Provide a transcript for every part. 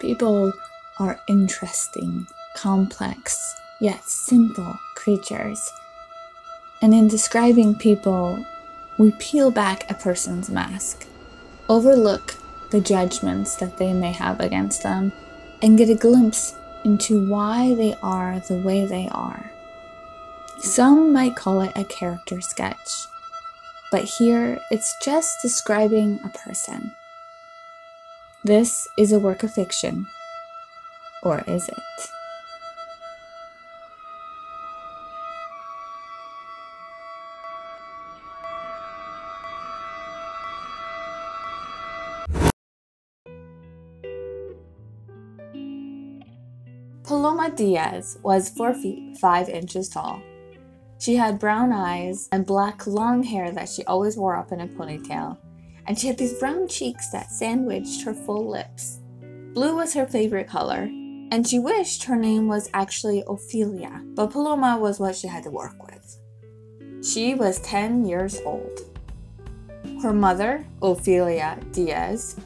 People are interesting, complex, yet simple creatures. And in describing people, we peel back a person's mask, overlook the judgments that they may have against them, and get a glimpse into why they are the way they are. Some might call it a character sketch, but here it's just describing a person. This is a work of fiction. Or is it? Paloma Diaz was 4 feet 5 inches tall. She had brown eyes and black long hair that she always wore up in a ponytail and she had these round cheeks that sandwiched her full lips. Blue was her favorite color, and she wished her name was actually Ophelia, but Paloma was what she had to work with. She was 10 years old. Her mother, Ophelia Diaz,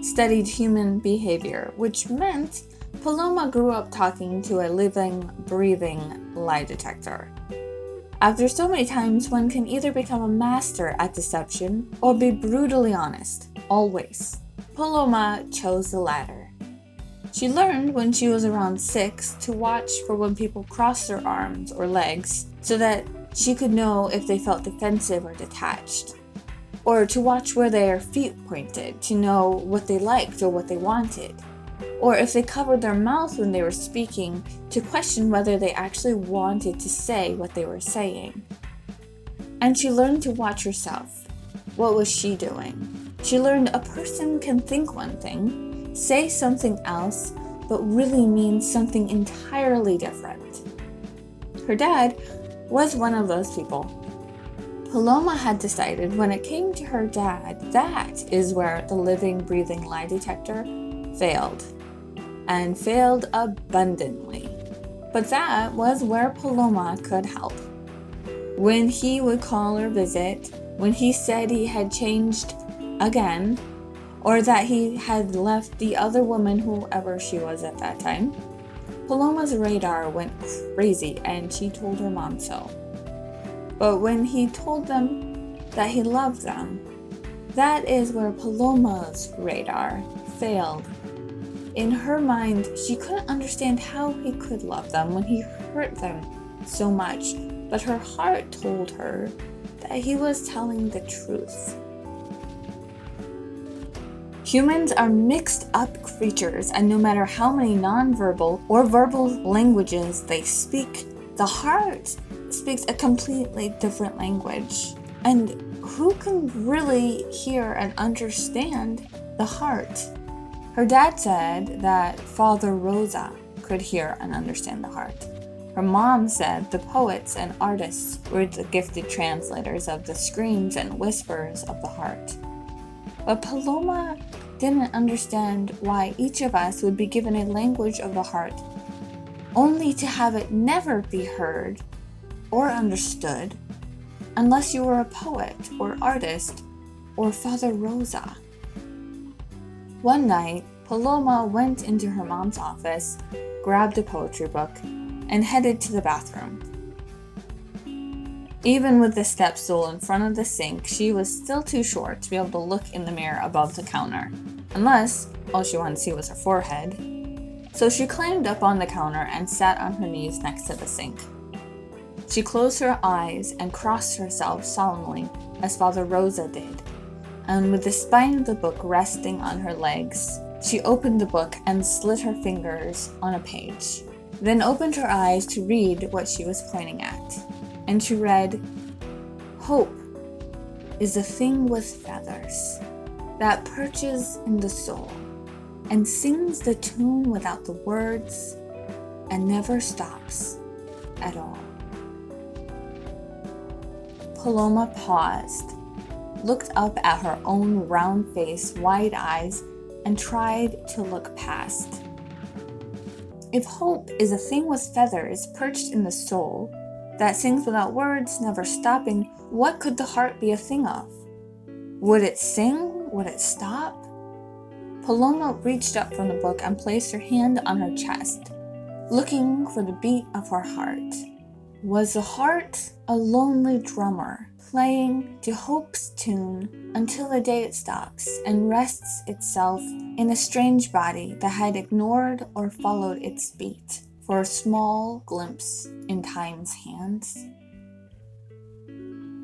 studied human behavior, which meant Paloma grew up talking to a living, breathing lie detector. After so many times, one can either become a master at deception or be brutally honest, always. Paloma chose the latter. She learned when she was around six to watch for when people crossed their arms or legs so that she could know if they felt defensive or detached. Or to watch where their feet pointed to know what they liked or what they wanted or if they covered their mouth when they were speaking to question whether they actually wanted to say what they were saying. And she learned to watch herself. What was she doing? She learned a person can think one thing, say something else, but really mean something entirely different. Her dad was one of those people. Paloma had decided when it came to her dad, that is where the living, breathing lie detector failed and failed abundantly. But that was where Paloma could help. When he would call or visit, when he said he had changed again, or that he had left the other woman, whoever she was at that time, Paloma's radar went crazy and she told her mom so. But when he told them that he loved them, that is where Paloma's radar failed in her mind, she couldn't understand how he could love them when he hurt them so much, but her heart told her that he was telling the truth. Humans are mixed up creatures, and no matter how many nonverbal or verbal languages they speak, the heart speaks a completely different language. And who can really hear and understand the heart? Her dad said that Father Rosa could hear and understand the heart. Her mom said the poets and artists were the gifted translators of the screams and whispers of the heart. But Paloma didn't understand why each of us would be given a language of the heart, only to have it never be heard or understood unless you were a poet or artist or Father Rosa. One night, Paloma went into her mom's office, grabbed a poetry book, and headed to the bathroom. Even with the step stool in front of the sink, she was still too short to be able to look in the mirror above the counter, unless all she wanted to see was her forehead. So she climbed up on the counter and sat on her knees next to the sink. She closed her eyes and crossed herself solemnly, as Father Rosa did, and with the spine of the book resting on her legs, she opened the book and slid her fingers on a page, then opened her eyes to read what she was pointing at. And she read, Hope is a thing with feathers that perches in the soul and sings the tune without the words and never stops at all. Paloma paused looked up at her own round face, wide eyes, and tried to look past. If hope is a thing with feathers perched in the soul, that sings without words, never stopping, what could the heart be a thing of? Would it sing? Would it stop? Paloma reached up from the book and placed her hand on her chest, looking for the beat of her heart. Was the heart a lonely drummer playing to hope's tune until the day it stops and rests itself in a strange body that had ignored or followed its beat for a small glimpse in time's hands?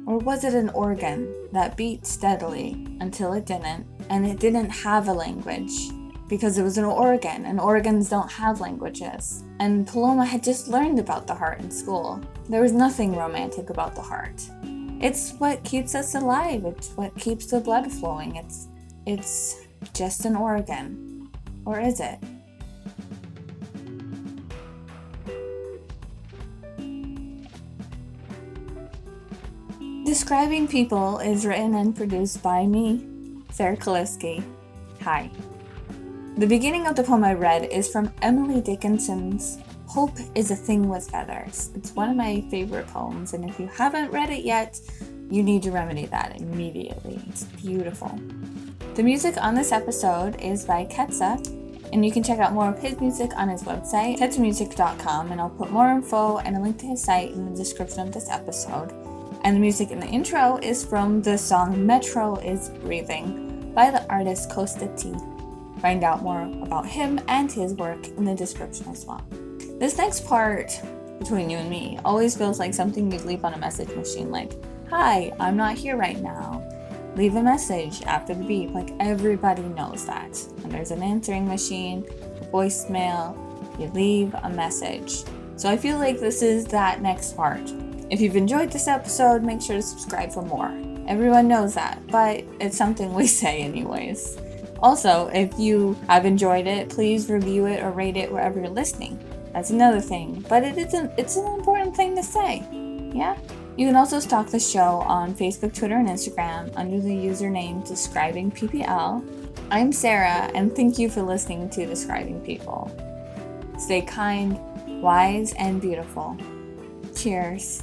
Or was it an organ that beat steadily until it didn't, and it didn't have a language? Because it was an organ, and organs don't have languages. And Paloma had just learned about the heart in school. There was nothing romantic about the heart. It's what keeps us alive, it's what keeps the blood flowing. It's it's just an organ. Or is it? Describing People is written and produced by me, Sarah Kaliski. Hi. The beginning of the poem I read is from Emily Dickinson's Hope is a Thing with Feathers. It's one of my favorite poems, and if you haven't read it yet, you need to remedy that immediately. It's beautiful. The music on this episode is by Ketsa, and you can check out more of his music on his website, ketsamusic.com, and I'll put more info and a link to his site in the description of this episode. And the music in the intro is from the song Metro is Breathing by the artist Costa T. Find out more about him and his work in the description as well. This next part between you and me always feels like something you'd leave on a message machine like, Hi, I'm not here right now. Leave a message after the beep, like everybody knows that. When there's an answering machine, a voicemail, you leave a message. So I feel like this is that next part if you've enjoyed this episode, make sure to subscribe for more. Everyone knows that, but it's something we say anyways. Also, if you have enjoyed it, please review it or rate it wherever you're listening. That's another thing, but it isn't it's an important thing to say. Yeah? You can also stalk the show on Facebook, Twitter, and Instagram under the username Describing PPL. I'm Sarah, and thank you for listening to Describing People. Stay kind, wise, and beautiful. Cheers.